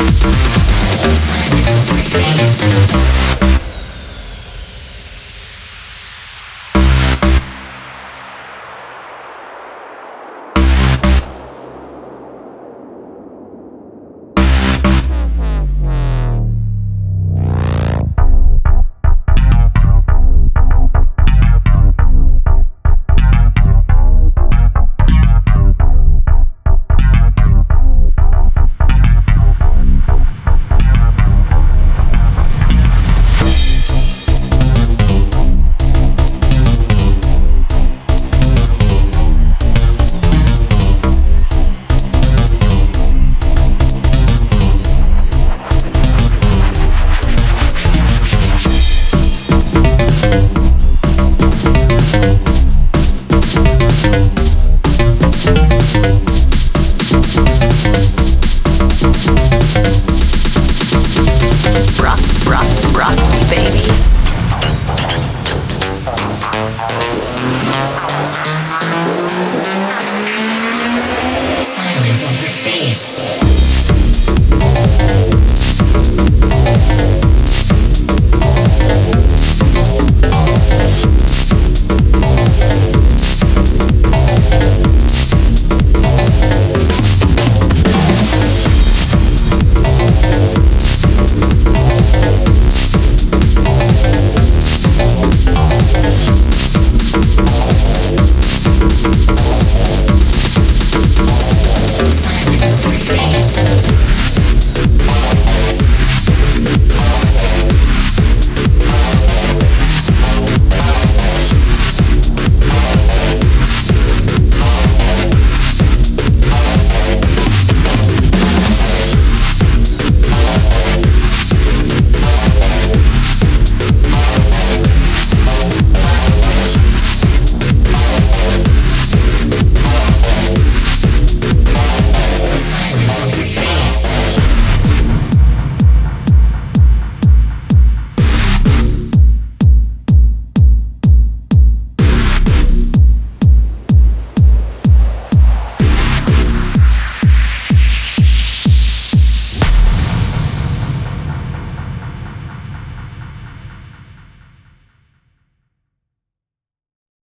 Sex, sex, sex, rock, rock, rock.